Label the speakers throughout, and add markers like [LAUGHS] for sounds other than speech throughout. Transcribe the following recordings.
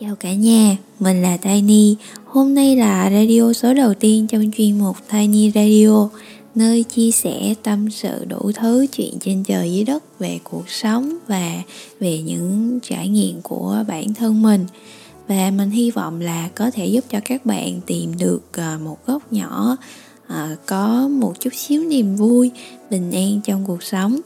Speaker 1: Chào cả nhà, mình là Tiny. Hôm nay là radio số đầu tiên trong chuyên mục Tiny Radio, nơi chia sẻ tâm sự đủ thứ chuyện trên trời dưới đất về cuộc sống và về những trải nghiệm của bản thân mình. Và mình hy vọng là có thể giúp cho các bạn tìm được à, một góc nhỏ à, có một chút xíu niềm vui, bình an trong cuộc sống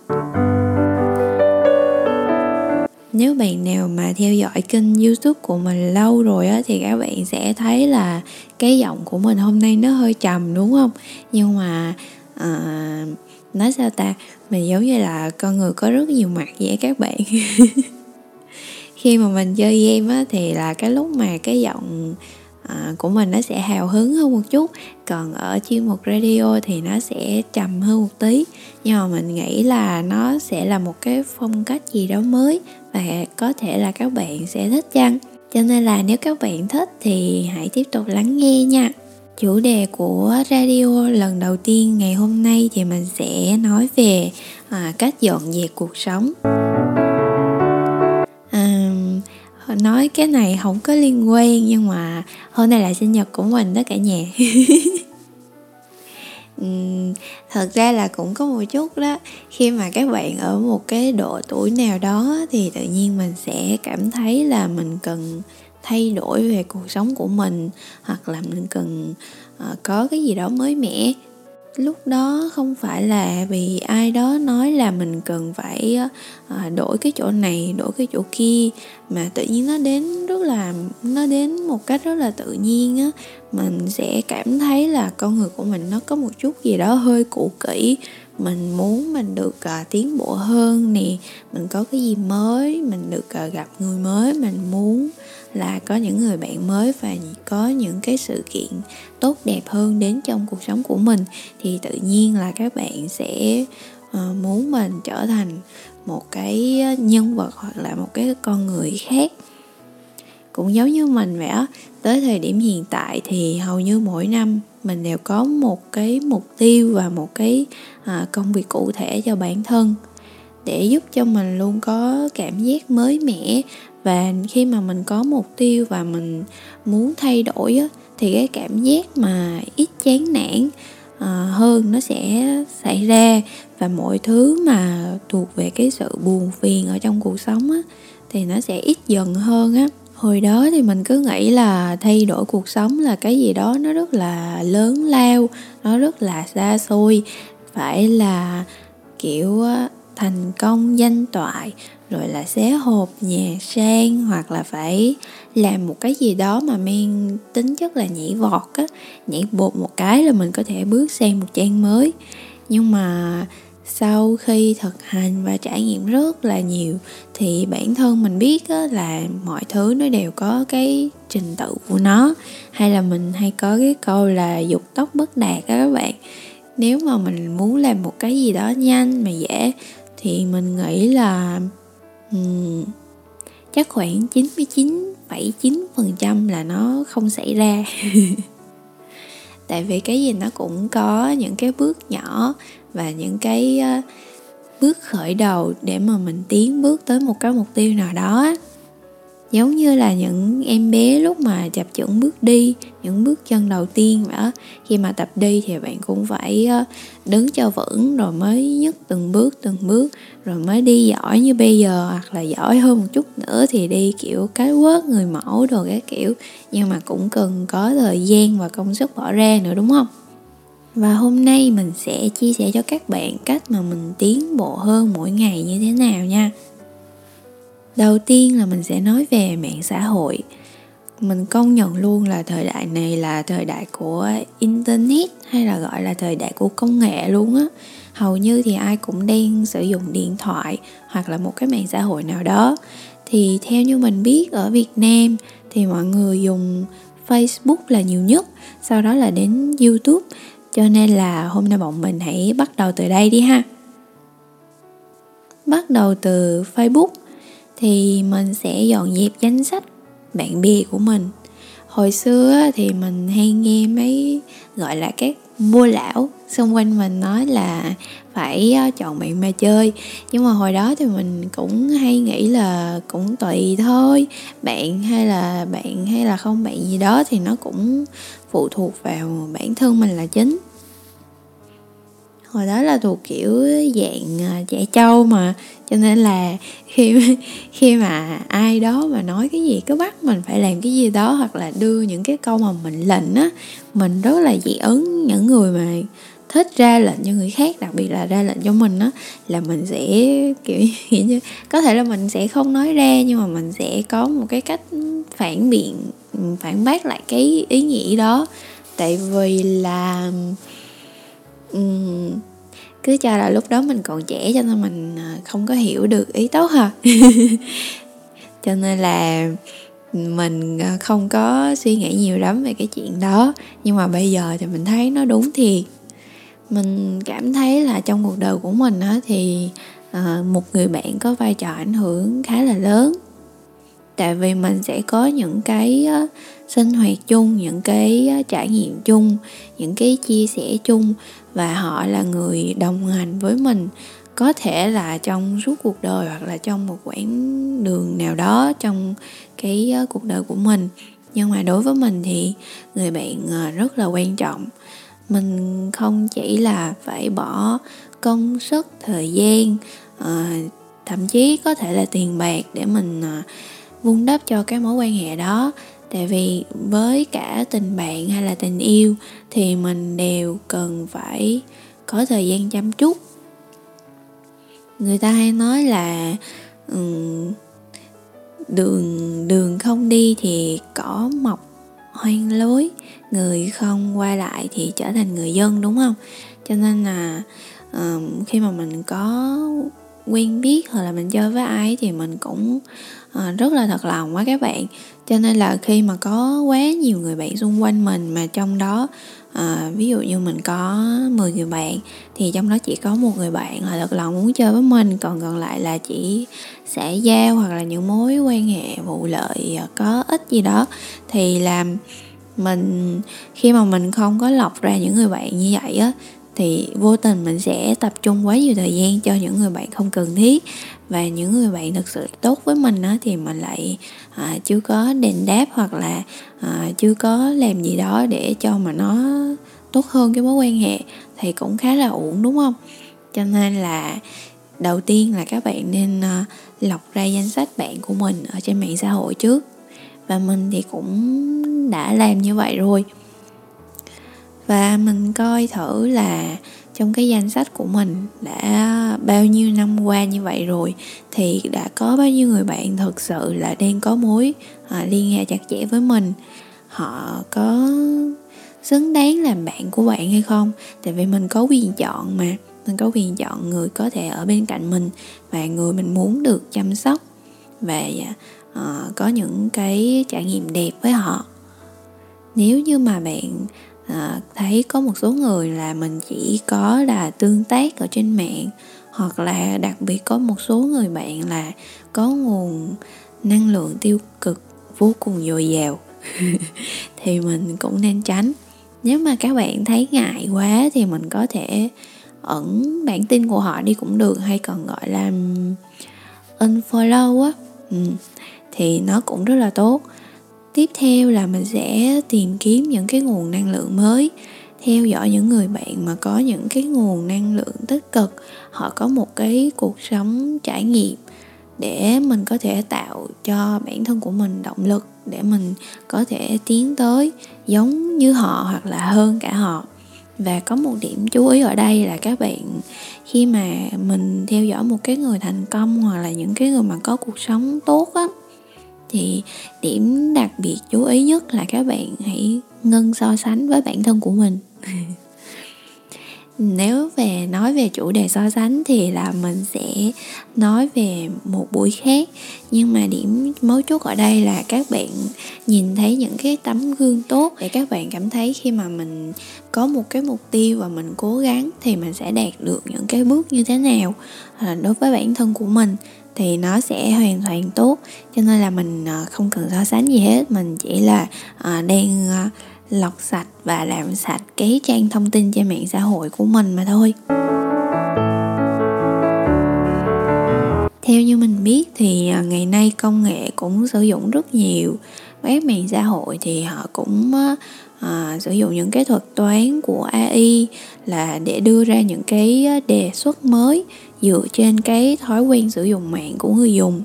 Speaker 1: nếu bạn nào mà theo dõi kênh youtube của mình lâu rồi á thì các bạn sẽ thấy là cái giọng của mình hôm nay nó hơi trầm đúng không? Nhưng mà à, nói sao ta? Mình giống như là con người có rất nhiều mặt vậy các bạn. [LAUGHS] Khi mà mình chơi game á thì là cái lúc mà cái giọng à, của mình nó sẽ hào hứng hơn một chút. Còn ở chuyên mục radio thì nó sẽ trầm hơn một tí. Nhưng mà mình nghĩ là nó sẽ là một cái phong cách gì đó mới và có thể là các bạn sẽ thích chăng? Cho nên là nếu các bạn thích thì hãy tiếp tục lắng nghe nha. Chủ đề của radio lần đầu tiên ngày hôm nay thì mình sẽ nói về à, cách dọn dẹp cuộc sống nói cái này không có liên quan nhưng mà hôm nay là sinh nhật của mình đó cả nhà. [LAUGHS] Ừ, thật ra là cũng có một chút đó. Khi mà các bạn ở một cái độ tuổi nào đó thì tự nhiên mình sẽ cảm thấy là mình cần thay đổi về cuộc sống của mình hoặc là mình cần uh, có cái gì đó mới mẻ lúc đó không phải là vì ai đó nói là mình cần phải ờ, đổi cái chỗ này đổi cái chỗ kia mà tự nhiên nó đến rất là nó đến một cách rất là tự nhiên á. Mình sẽ cảm thấy là con người của mình nó có một chút gì đó hơi cũ kỹ. Mình muốn mình được uh, tiến bộ hơn nè. Mình có cái gì mới mình được uh, gặp người mới mình muốn là có những người bạn mới và có những cái sự kiện tốt đẹp hơn đến trong cuộc sống của mình thì tự nhiên là các bạn sẽ ờ, muốn mình trở thành một cái nhân vật hoặc là một cái con người khác. Cũng giống như mình vậy á tới thời điểm hiện tại thì hầu như mỗi năm mình đều có một cái mục tiêu và một cái à, công việc cụ thể cho bản thân để giúp cho mình luôn có cảm giác mới mẻ và khi mà mình có mục tiêu và mình muốn thay đổi á, thì cái cảm giác mà ít chán nản à, hơn nó sẽ xảy ra. Và mọi thứ mà thuộc về cái sự buồn phiền ở trong cuộc sống á, thì nó sẽ ít dần hơn á. Hồi đó thì mình cứ nghĩ là thay đổi cuộc sống là cái gì đó nó rất là lớn lao nó rất là xa xôi. Phải là kiểu thành công danh toại, rồi là xé hộp nhà sang hoặc là phải làm một cái gì đó mà mang tính chất là nhảy vọt á, nhảy bột một cái là mình có thể bước sang một trang mới. Nhưng mà sau khi thực hành và trải nghiệm rất là nhiều thì bản thân mình biết là mọi thứ nó đều có cái trình tự của nó, hay là mình hay có cái câu là dục tốc bất đạt á các bạn. Nếu mà mình muốn làm một cái gì đó nhanh mà dễ thì mình nghĩ là um, chắc khoảng 99,9% là nó không xảy ra. [LAUGHS] Tại vì cái gì nó cũng có những cái bước nhỏ và những cái ờ, bước khởi đầu để mà mình tiến bước tới một cái mục tiêu nào đó giống như là những em bé lúc mà chập chững bước đi, những bước chân đầu tiên đó khi mà tập đi thì bạn cũng phải ờ, đứng cho vững rồi mới nhấc từng bước từng bước, rồi mới đi giỏi như bây giờ, hoặc là giỏi hơn một chút nữa thì đi, kiểu, cái quớt người mẫu đồ cái kiểu. Nhưng mà cũng cần có thời gian và công sức bỏ ra nữa, đúng không? Và hôm nay mình sẽ chia sẻ cho các bạn cách mà mình tiến bộ hơn mỗi ngày như thế nào nha đầu tiên là mình sẽ nói về mạng xã hội. Mình công nhận luôn là thời đại này là thời đại của internet hay là gọi là thời đại của công nghệ luôn á. Hầu như thì ai cũng đang sử dụng điện thoại hoặc là một cái mạng xã hội nào đó. Thì theo như mình biết, ở việt nam thì mọi người dùng facebook là nhiều nhất, sau đó là đến youtube. Cho nên là hôm nay bọn mình hãy bắt đầu từ đây đi ha. Bắt đầu từ facebook thì mình sẽ dọn dẹp danh sách bạn bè của mình. Hồi xưa thì mình hay nghe mấy, gọi là, các mua lão xung quanh mình nói là phải ờ, chọn bạn mà chơi. Nhưng mà hồi đó thì mình cũng hay nghĩ là cũng tùy thôi. Bạn hay là bạn hay là không bạn gì đó thì nó cũng phụ thuộc vào bản thân mình là chính hồi đó là thuộc kiểu dạng à, trẻ trâu mà. Cho nên là [LAUGHS] khi khi mà ai đó mà nói cái gì, cứ bắt mình phải làm cái gì đó hoặc là đưa những cái câu mà mình lệnh á, mình rất là dị ứng những người mà thích ra lệnh cho người khác, đặc biệt là ra lệnh cho mình á, là mình sẽ kiểu như, có thể là mình sẽ không nói ra nhưng mà mình sẽ có một cái cách phản biện, phản bác lại cái ý nghĩ đó. Tại vì là um, cứ cho là lúc đó mình còn trẻ cho nên mình à, không có hiểu được ý tốt hả [LAUGHS] cho nên là mình à, không có suy nghĩ nhiều lắm về cái chuyện đó. Nhưng mà bây giờ thì mình thấy nó đúng thiệt. Mình cảm thấy là trong cuộc đời của mình á thì à, một người bạn có vai trò ảnh hưởng khá là lớn tại vì mình sẽ có những cái sinh hoạt chung những cái trải nghiệm chung những cái chia sẻ chung và họ là người đồng hành với mình. Có thể là trong suốt cuộc đời hoặc là trong một quãng đường nào đó trong cái cuộc đời của mình. Nhưng mà đối với mình thì người bạn à, rất là quan trọng. Mình không chỉ là phải bỏ công sức thời gian uh, thậm chí có thể là tiền bạc để mình uh, vun đắp cho cái mối quan hệ đó. Tại vì với cả tình bạn hay là tình yêu thì mình đều cần phải có thời gian chăm chút. Người ta hay nói là um, đường đường không đi thì cỏ mọc hoang lối người không qua lại thì trở thành người dân đúng không? Cho nên là um, khi mà mình có quen biết hoặc là mình chơi với ai thì mình cũng à, rất là thật lòng với các bạn. Cho nên là khi mà có quá nhiều người bạn xung quanh mình mà trong đó à, ví dụ như mình có 10 người bạn thì trong đó chỉ có một người bạn là thật lòng muốn chơi với mình còn còn lại là chỉ xã giao hoặc là những mối quan hệ vụ lợi ờ, có ích gì đó. Thì làm mình khi mà mình không có lọc ra những người bạn như vậy á thì vô tình mình sẽ tập trung quá nhiều thời gian cho những người bạn không cần thiết. Và những người bạn thực sự tốt với mình á thì mình lại à, chưa có đền đáp hoặc là à, chưa có làm gì đó để cho mà nó tốt hơn cái mối quan hệ thì cũng khá là uổng đúng không? Cho nên là đầu tiên là các bạn nên à, lọc ra danh sách bạn của mình ở trên mạng xã hội trước. Và mình thì cũng đã làm như vậy rồi và mình coi thử là trong cái danh sách của mình đã bao nhiêu năm qua như vậy rồi thì đã có bao nhiêu người bạn thực sự là đang có mối à, liên hệ chặt chẽ với mình. Họ có xứng đáng làm bạn của bạn hay không? Tại vì mình có quyền chọn mà. Mình có quyền chọn người có thể ở bên cạnh mình và người mình muốn được chăm sóc và uh, có những cái trải nghiệm đẹp với họ. Nếu như mà bạn à, thấy có một số người là mình chỉ có là tương tác ở trên mạng hoặc là đặc biệt có một số người bạn là có nguồn năng lượng tiêu cực vô cùng dồi dào. [LAUGHS] Thì mình cũng nên tránh. Nếu mà các bạn thấy ngại quá thì mình có thể ẩn bản tin của họ đi cũng được hay còn gọi là unfollow á. Ừ thì nó cũng rất là tốt tiếp theo là mình sẽ tìm kiếm những cái nguồn năng lượng mới, theo dõi những người bạn mà có những cái nguồn năng lượng tích cực, họ có một cái cuộc sống trải nghiệm để mình có thể tạo cho bản thân của mình động lực để mình có thể tiến tới giống như họ hoặc là hơn cả họ. Và có một điểm chú ý ở đây là các bạn, khi mà mình theo dõi một cái người thành công hoặc là những cái người mà có cuộc sống tốt á thì điểm đặc biệt chú ý nhất là các bạn hãy ngưng so sánh với bản thân của mình. [LAUGHS] Nếu về nói về chủ đề so sánh thì là mình sẽ nói về một buổi khác. Nhưng mà điểm mấu chốt ở đây là các bạn nhìn thấy những cái tấm gương tốt để các bạn cảm thấy khi mà mình có một cái mục tiêu và mình cố gắng thì mình sẽ đạt được những cái bước như thế nào à, đối với bản thân của mình thì nó sẽ hoàn toàn tốt. Cho nên là mình ờ, không cần so sánh gì hết. Mình chỉ là ờ, đang ờ, lọc sạch và làm sạch cái trang thông tin trên mạng xã hội của mình mà thôi. Theo như mình biết thì ngày nay công nghệ cũng sử dụng rất nhiều các mạng xã hội thì họ cũng à, sử dụng những cái thuật toán của AI là để đưa ra những cái đề xuất mới dựa trên cái thói quen sử dụng mạng của người dùng.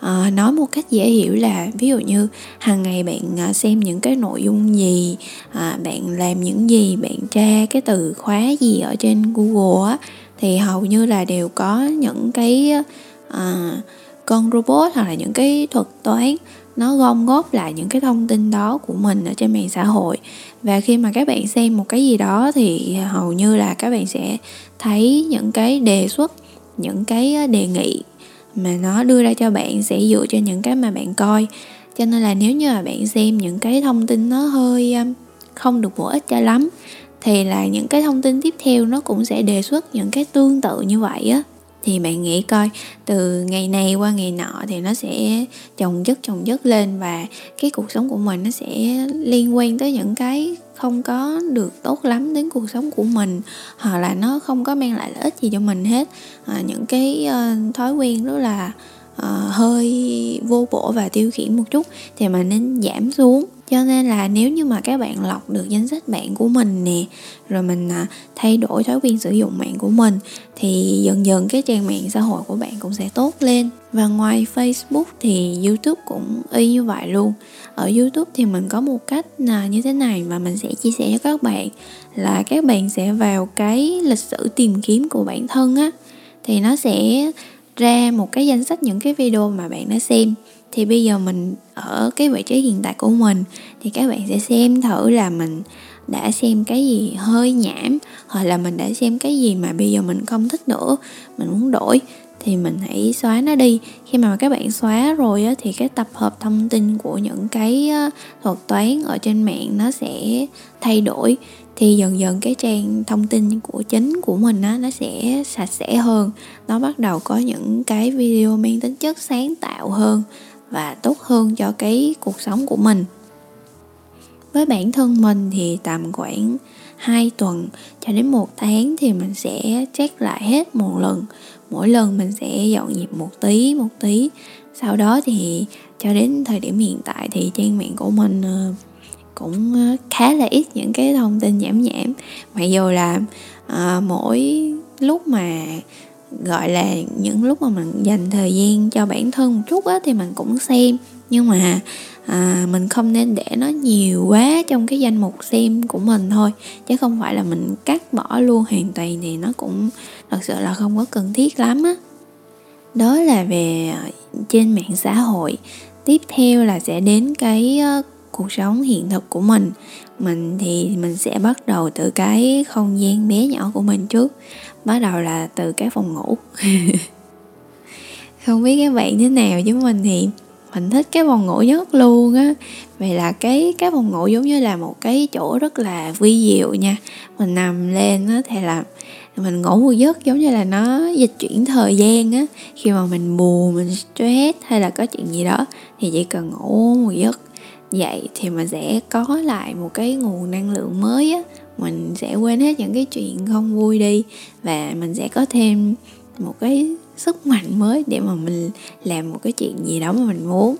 Speaker 1: À, nói một cách dễ hiểu là ví dụ như hàng ngày bạn à, xem những cái nội dung gì à, bạn làm những gì bạn tra cái từ khóa gì ở trên google á thì hầu như là đều có những cái à, con robot hoặc là những cái thuật toán nó gom góp lại những cái thông tin đó của mình ở trên mạng xã hội. Và khi mà các bạn xem một cái gì đó thì hầu như là các bạn sẽ thấy những cái đề xuất, những cái ờ, đề nghị mà nó đưa ra cho bạn sẽ dựa trên những cái mà bạn coi. Cho nên là nếu như là bạn xem những cái thông tin nó hơi không được bổ ích cho lắm, thì là những cái thông tin tiếp theo nó cũng sẽ đề xuất những cái tương tự như vậy á thì bạn nghĩ coi từ ngày này qua ngày nọ thì nó sẽ chồng chất chồng chất lên và cái cuộc sống của mình nó sẽ liên quan tới những cái không có được tốt lắm đến cuộc sống của mình hoặc là nó không có mang lại lợi ích gì cho mình hết. À, những cái uh, thói quen rất là uh, hơi vô bổ và tiêu khiển một chút thì mình nên giảm xuống cho nên là nếu như mà các bạn lọc được danh sách bạn của mình nè rồi mình à, thay đổi thói quen sử dụng mạng của mình thì dần dần cái trang mạng xã hội của bạn cũng sẽ tốt lên. Và ngoài facebook thì youtube cũng y như vậy luôn. Ở youtube thì mình có một cách là như thế này mà mình sẽ chia sẻ cho các bạn là các bạn sẽ vào cái lịch sử tìm kiếm của bản thân á thì nó sẽ ra một cái danh sách những cái video mà bạn đã xem thì bây giờ mình ở cái vị trí hiện tại của mình thì các bạn sẽ xem thử là mình đã xem cái gì hơi nhảm hoặc là mình đã xem cái gì mà bây giờ mình không thích nữa mình muốn đổi. Thì mình hãy xóa nó đi. Khi mà các bạn xóa rồi á, thì cái tập hợp thông tin của những cái thuật toán ở trên mạng nó sẽ thay đổi. Thì dần dần cái trang thông tin của chính của mình á nó sẽ sạch sẽ hơn. Nó bắt đầu có những cái video mang tính chất sáng tạo hơn và tốt hơn cho cái cuộc sống của mình. Với bản thân mình thì tầm khoảng 2 tuần cho đến một tháng thì mình sẽ check lại hết một lần. Mỗi lần mình sẽ dọn dẹp một tí một tí. Sau đó thì cho đến thời điểm hiện tại thì trang mạng của mình ờ, cũng ờ, khá là ít những cái thông tin nhảm nhảm mặc dù là à, mỗi lúc mà gọi là những lúc mà mình dành thời gian cho bản thân một chút á thì mình cũng xem. Nhưng mà à, mình không nên để nó nhiều quá trong cái danh mục xem của mình thôi. Chứ không phải là mình cắt bỏ luôn hoàn toàn thì nó cũng thật sự là không có cần thiết lắm á. Đó là về à, trên mạng xã hội. Tiếp theo là sẽ đến cái uh, cuộc sống hiện thực của mình mình thì mình sẽ bắt đầu từ cái không gian bé nhỏ của mình trước, bắt đầu là từ cái phòng ngủ. [LAUGHS] Không biết các bạn thế nào chứ mình thì mình thích cái phòng ngủ nhất luôn á. Vậy là cái cái phòng ngủ giống như là một cái chỗ rất là vi diệu nha. Mình nằm lên á thì là mình ngủ một giấc giống như là nó dịch chuyển thời gian á. Khi mà mình buồn, mình stress hay là có chuyện gì đó thì chỉ cần ngủ một giấc dậy thì mình sẽ có lại một cái nguồn năng lượng mới á. Mình sẽ quên hết những cái chuyện không vui đi và mình sẽ có thêm một cái sức mạnh mới để mà mình làm một cái chuyện gì đó mà mình muốn.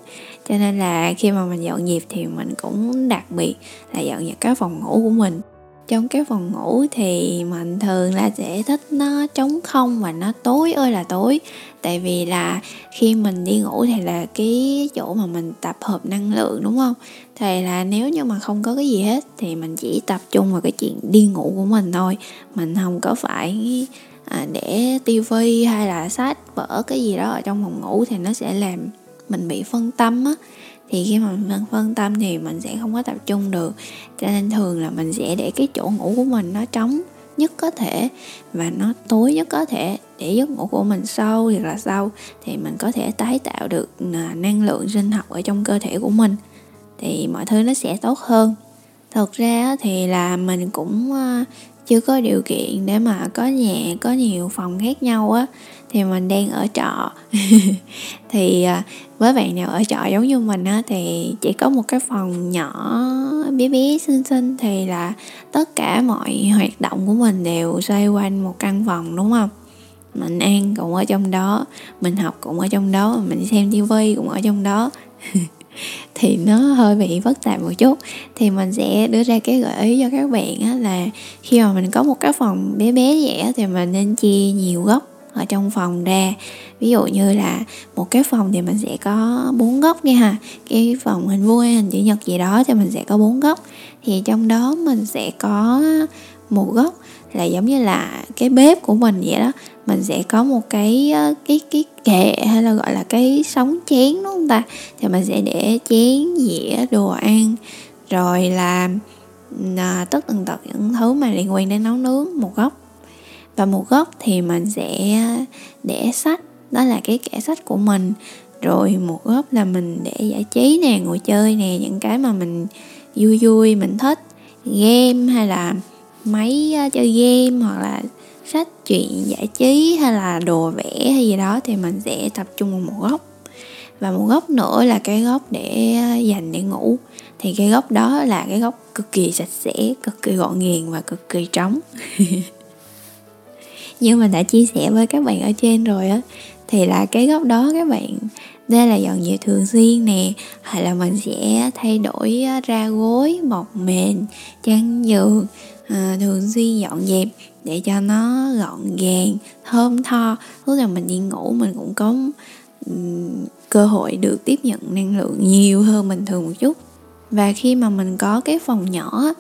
Speaker 1: Cho nên là khi mà mình dọn dẹp thì mình cũng đặc biệt là dọn dẹp cái phòng ngủ của mình trong cái phòng ngủ thì mình thường là sẽ thích nó trống không và nó tối ơi là tối. Tại vì là khi mình đi ngủ thì là cái chỗ mà mình tập hợp năng lượng, đúng không? Thì là nếu như mà không có cái gì hết thì mình chỉ tập trung vào cái chuyện đi ngủ của mình thôi. Mình không có phải à, để tivi hay là sách, vở, cái gì đó ở trong phòng ngủ thì nó sẽ làm mình bị phân tâm á thì khi mà mình phân tâm thì mình sẽ không có tập trung được. Cho nên thường là mình sẽ để cái chỗ ngủ của mình nó trống nhất có thể và nó tối nhất có thể để giấc ngủ của mình sâu thì là sâu, thì mình có thể tái tạo được à, năng lượng sinh học ở trong cơ thể của mình. Thì mọi thứ nó sẽ tốt hơn. Thật ra thì là mình cũng à, chưa có điều kiện để mà có nhà, có nhiều phòng khác nhau á, thì mình đang ở trọ. [LAUGHS] Thì à, với bạn nào ở trọ giống như mình á, thì chỉ có một cái phòng nhỏ, bé bé, xinh xinh, thì là tất cả mọi hoạt động của mình đều xoay quanh một căn phòng, đúng không? Mình ăn cũng ở trong đó, mình học cũng ở trong đó, mình xem tivi cũng ở trong đó. [LAUGHS] Thì nó hơi bị phức tạp một chút. Thì mình sẽ đưa ra cái gợi ý cho các bạn á, là khi mà mình có một cái phòng bé bé vậy thì mình nên chia nhiều góc ở trong phòng ra. Ví dụ như là một cái phòng thì mình sẽ có bốn góc nha ha. Cái phòng hình vuông hình chữ nhật gì đó thì mình sẽ có bốn góc. Thì trong đó mình sẽ có một góc là giống như là cái bếp của mình vậy đó. Mình sẽ có một cái ờ, cái cái kệ hay là gọi là cái sóng chén đúng không ta? Thì mình sẽ để chén dĩa đồ ăn rồi là à, tất tần tật những thứ mà liên quan đến nấu nướng một góc và một góc thì mình sẽ để sách. Đó là cái kệ sách của mình. Rồi một góc là mình để giải trí nè, ngồi chơi nè, những cái mà mình vui vui, mình thích. Game hay là máy ờ, chơi game hoặc là sách truyện giải trí hay là đồ vẽ hay gì đó thì mình sẽ tập trung vào một góc. Và một góc nữa là cái góc để ờ, dành để ngủ. Thì cái góc đó là cái góc cực kỳ sạch sẽ, cực kỳ gọn gàng và cực kỳ trống. [LAUGHS] như mình đã chia sẻ với các bạn ở trên rồi á thì là cái góc đó các bạn đây là dọn dẹp thường xuyên nè hay là mình sẽ thay đổi ra gối mọc mền chăn giường à, thường xuyên dọn dẹp để cho nó gọn gàng thơm tho. Lúc nào mình đi ngủ mình cũng có um, cơ hội được tiếp nhận năng lượng nhiều hơn bình thường một chút. Và khi mà mình có cái phòng nhỏ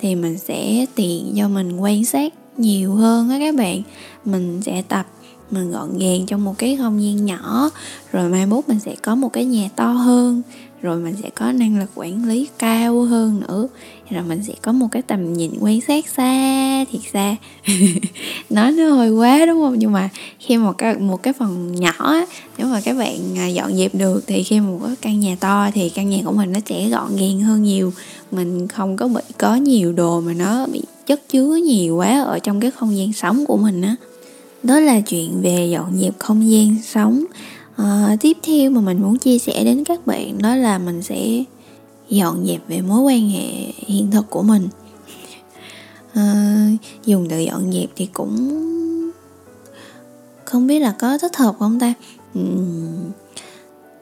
Speaker 1: thì mình sẽ tiện cho mình quan sát nhiều hơn á các bạn. Mình sẽ tập, mình gọn gàng trong một cái không gian nhỏ, rồi mai mốt mình sẽ có một cái nhà to hơn, rồi mình sẽ có năng lực quản lý cao hơn nữa. Rồi mình sẽ có một cái tầm nhìn quan sát xa, thiệt xa. [LAUGHS] Nói nó hơi quá đúng không? Nhưng mà khi một cái một cái phần nhỏ nếu mà các bạn à, dọn dẹp được thì khi một cái căn nhà to thì căn nhà của mình nó sẽ gọn gàng hơn nhiều. Mình không có bị có nhiều đồ mà nó bị chất chứa nhiều quá ở trong cái không gian sống của mình á. Đó. đó là chuyện về dọn dẹp không gian sống. À, tiếp theo mà mình muốn chia sẻ đến các bạn đó là mình sẽ dọn dẹp về mối quan hệ hiện thực của mình. À, dùng từ dọn dẹp thì cũng không biết là có thích hợp không ta? Uhm,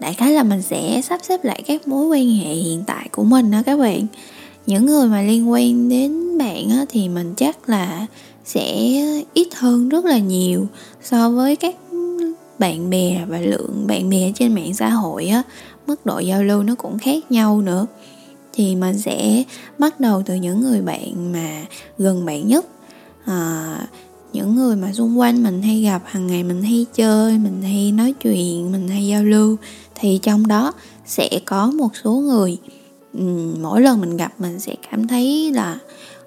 Speaker 1: đại khái là mình sẽ sắp xếp lại các mối quan hệ hiện tại của mình đó các bạn những người mà liên quan đến bạn á, thì mình chắc là sẽ ít hơn rất là nhiều so với các bạn bè và lượng bạn bè trên mạng xã hội á. Mức độ giao lưu nó cũng khác nhau nữa. Thì mình sẽ bắt đầu từ những người bạn mà gần bạn nhất. À, những người mà xung quanh mình hay gặp hàng ngày mình hay chơi mình hay nói chuyện mình hay giao lưu thì trong đó sẽ có một số người Ừ, mỗi lần mình gặp mình sẽ cảm thấy là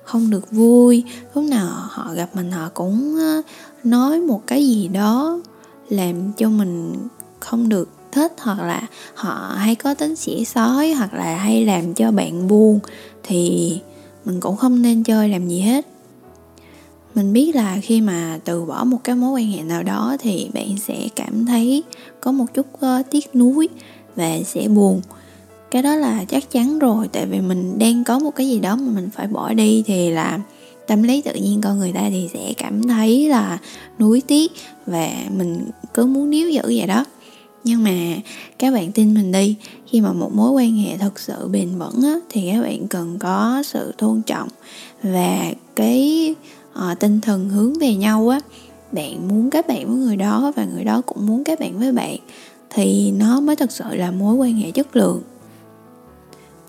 Speaker 1: không được vui. Lúc nào họ gặp mình họ cũng ờ, nói một cái gì đó làm cho mình không được thích hoặc là họ hay có tính xỉa sói hoặc là hay làm cho bạn buồn thì mình cũng không nên chơi làm gì hết. Mình biết là khi mà từ bỏ một cái mối quan hệ nào đó thì bạn sẽ cảm thấy có một chút uh, tiếc nuối và sẽ buồn cái đó là chắc chắn rồi tại vì mình đang có một cái gì đó mà mình phải bỏ đi thì là tâm lý tự nhiên con người ta thì sẽ cảm thấy là nuối tiếc và mình cứ muốn níu giữ vậy đó. Nhưng mà các bạn tin mình đi khi mà một mối quan hệ thật sự bền vững á, thì các bạn cần có sự tôn trọng và cái uh, tinh thần hướng về nhau á. Bạn muốn các bạn với người đó và người đó cũng muốn các bạn với bạn thì nó mới thật sự là mối quan hệ chất lượng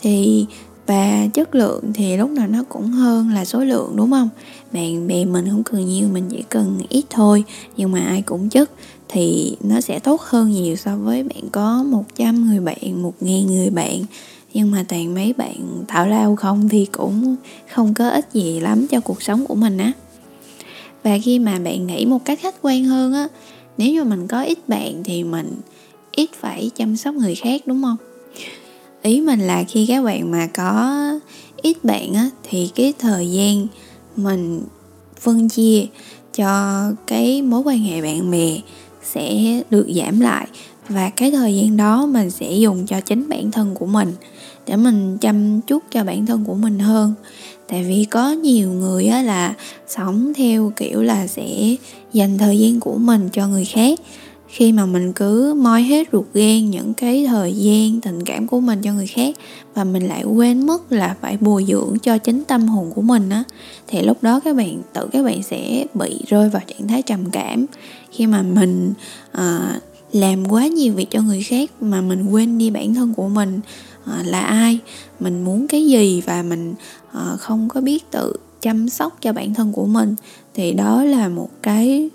Speaker 1: thì và chất lượng thì lúc nào nó cũng hơn là số lượng đúng không? Bạn bè mình không cần nhiều mình chỉ cần ít thôi nhưng mà ai cũng chất. Thì nó sẽ tốt hơn nhiều so với bạn có 100 người bạn, 1.000 người bạn. Nhưng mà toàn mấy bạn tạo lao không thì cũng không có ích gì lắm cho cuộc sống của mình á. Và khi mà bạn nghĩ một cách khách quan hơn á nếu như mình có ít bạn thì mình ít phải chăm sóc người khác đúng không? Ý mình là khi các bạn mà có ít bạn á, thì cái thời gian mình phân chia cho cái mối quan hệ bạn bè sẽ được giảm lại. Và cái thời gian đó mình sẽ dùng cho chính bản thân của mình, để mình chăm chút cho bản thân của mình hơn. Tại vì có nhiều người á là sống theo kiểu là sẽ dành thời gian của mình cho người khác khi mà mình cứ moi hết ruột gan những cái thời gian tình cảm của mình cho người khác và mình lại quên mất là phải bồi dưỡng cho chính tâm hồn của mình á thì lúc đó các bạn tự các bạn sẽ bị rơi vào trạng thái trầm cảm. Khi mà mình à, làm quá nhiều việc cho người khác mà mình quên đi bản thân của mình à, là ai mình muốn cái gì và mình à, không có biết tự chăm sóc cho bản thân của mình thì đó là một cái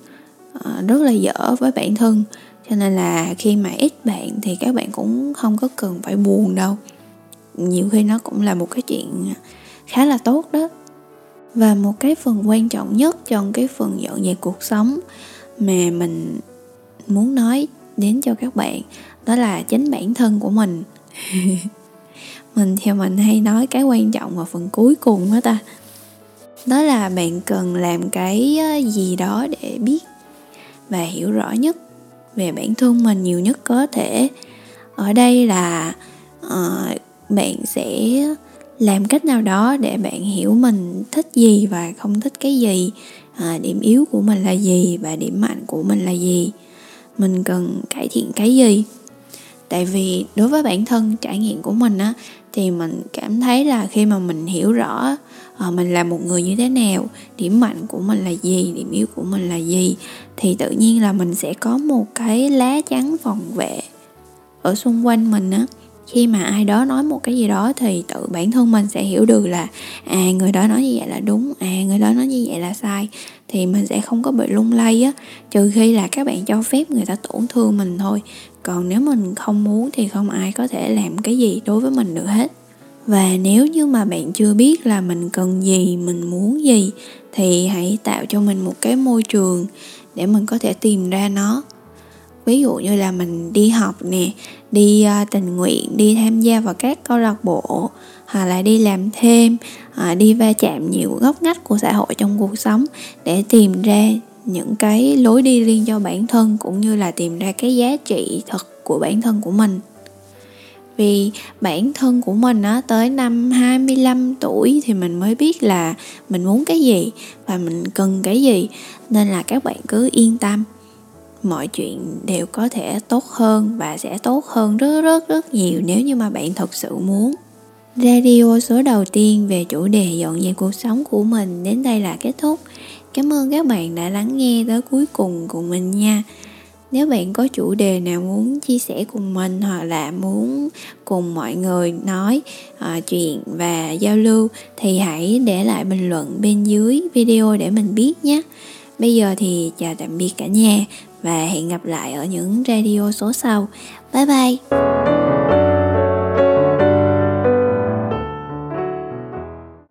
Speaker 1: Ờ, rất là dở với bản thân. Cho nên là khi mà ít bạn thì các bạn cũng không có cần phải buồn đâu. Nhiều khi nó cũng là một cái chuyện khá là tốt đó. Và một cái phần quan trọng nhất trong cái phần dọn dẹp cuộc sống mà mình muốn nói đến cho các bạn, đó là chính bản thân của mình. [LAUGHS] Mình theo mình hay nói cái quan trọng vào phần cuối cùng đó ta. Đó là bạn cần làm cái gì đó để biết và hiểu rõ nhất về bản thân mình nhiều nhất có thể. Ở đây là uh, bạn sẽ làm cách nào đó để bạn hiểu mình thích gì và không thích cái gì. À, điểm yếu của mình là gì và điểm mạnh của mình là gì. Mình cần cải thiện cái gì? Tại vì đối với bản thân trải nghiệm của mình á thì mình cảm thấy là khi mà mình hiểu rõ uh, mình là một người như thế nào điểm mạnh của mình là gì điểm yếu của mình là gì thì tự nhiên là mình sẽ có một cái lá chắn phòng vệ ở xung quanh mình á. Khi mà ai đó nói một cái gì đó thì tự bản thân mình sẽ hiểu được là à người đó nói như vậy là đúng à người đó nói như vậy là sai thì mình sẽ không có bị lung lay á trừ khi là các bạn cho phép người ta tổn thương mình thôi. Còn nếu mình không muốn thì không ai có thể làm cái gì đối với mình được hết. Và nếu như mà bạn chưa biết là mình cần gì mình muốn gì thì hãy tạo cho mình một cái môi trường để mình có thể tìm ra nó. Ví dụ như là mình đi học nè đi uh, tình nguyện đi tham gia vào các câu lạc bộ hoặc là đi làm thêm à, đi va chạm nhiều góc ngách của xã hội trong cuộc sống để tìm ra những cái lối đi riêng cho bản thân cũng như là tìm ra cái giá trị thật của bản thân của mình. Vì bản thân của mình á tới năm 25 tuổi thì mình mới biết là mình muốn cái gì và mình cần cái gì nên là các bạn cứ yên tâm. Mọi chuyện đều có thể tốt hơn và sẽ tốt hơn rất rất rất nhiều nếu như mà bạn thật sự muốn. Radio số đầu tiên về chủ đề dọn dẹp cuộc sống của mình đến đây là kết thúc. Cảm ơn các bạn đã lắng nghe tới cuối cùng của mình nha. Nếu bạn có chủ đề nào muốn chia sẻ cùng mình hoặc là muốn cùng mọi người nói uh, chuyện và giao lưu thì hãy để lại bình luận bên dưới video để mình biết nhé. Bây giờ thì chào tạm biệt cả nhà và hẹn gặp lại ở những radio số sau. Bye bye!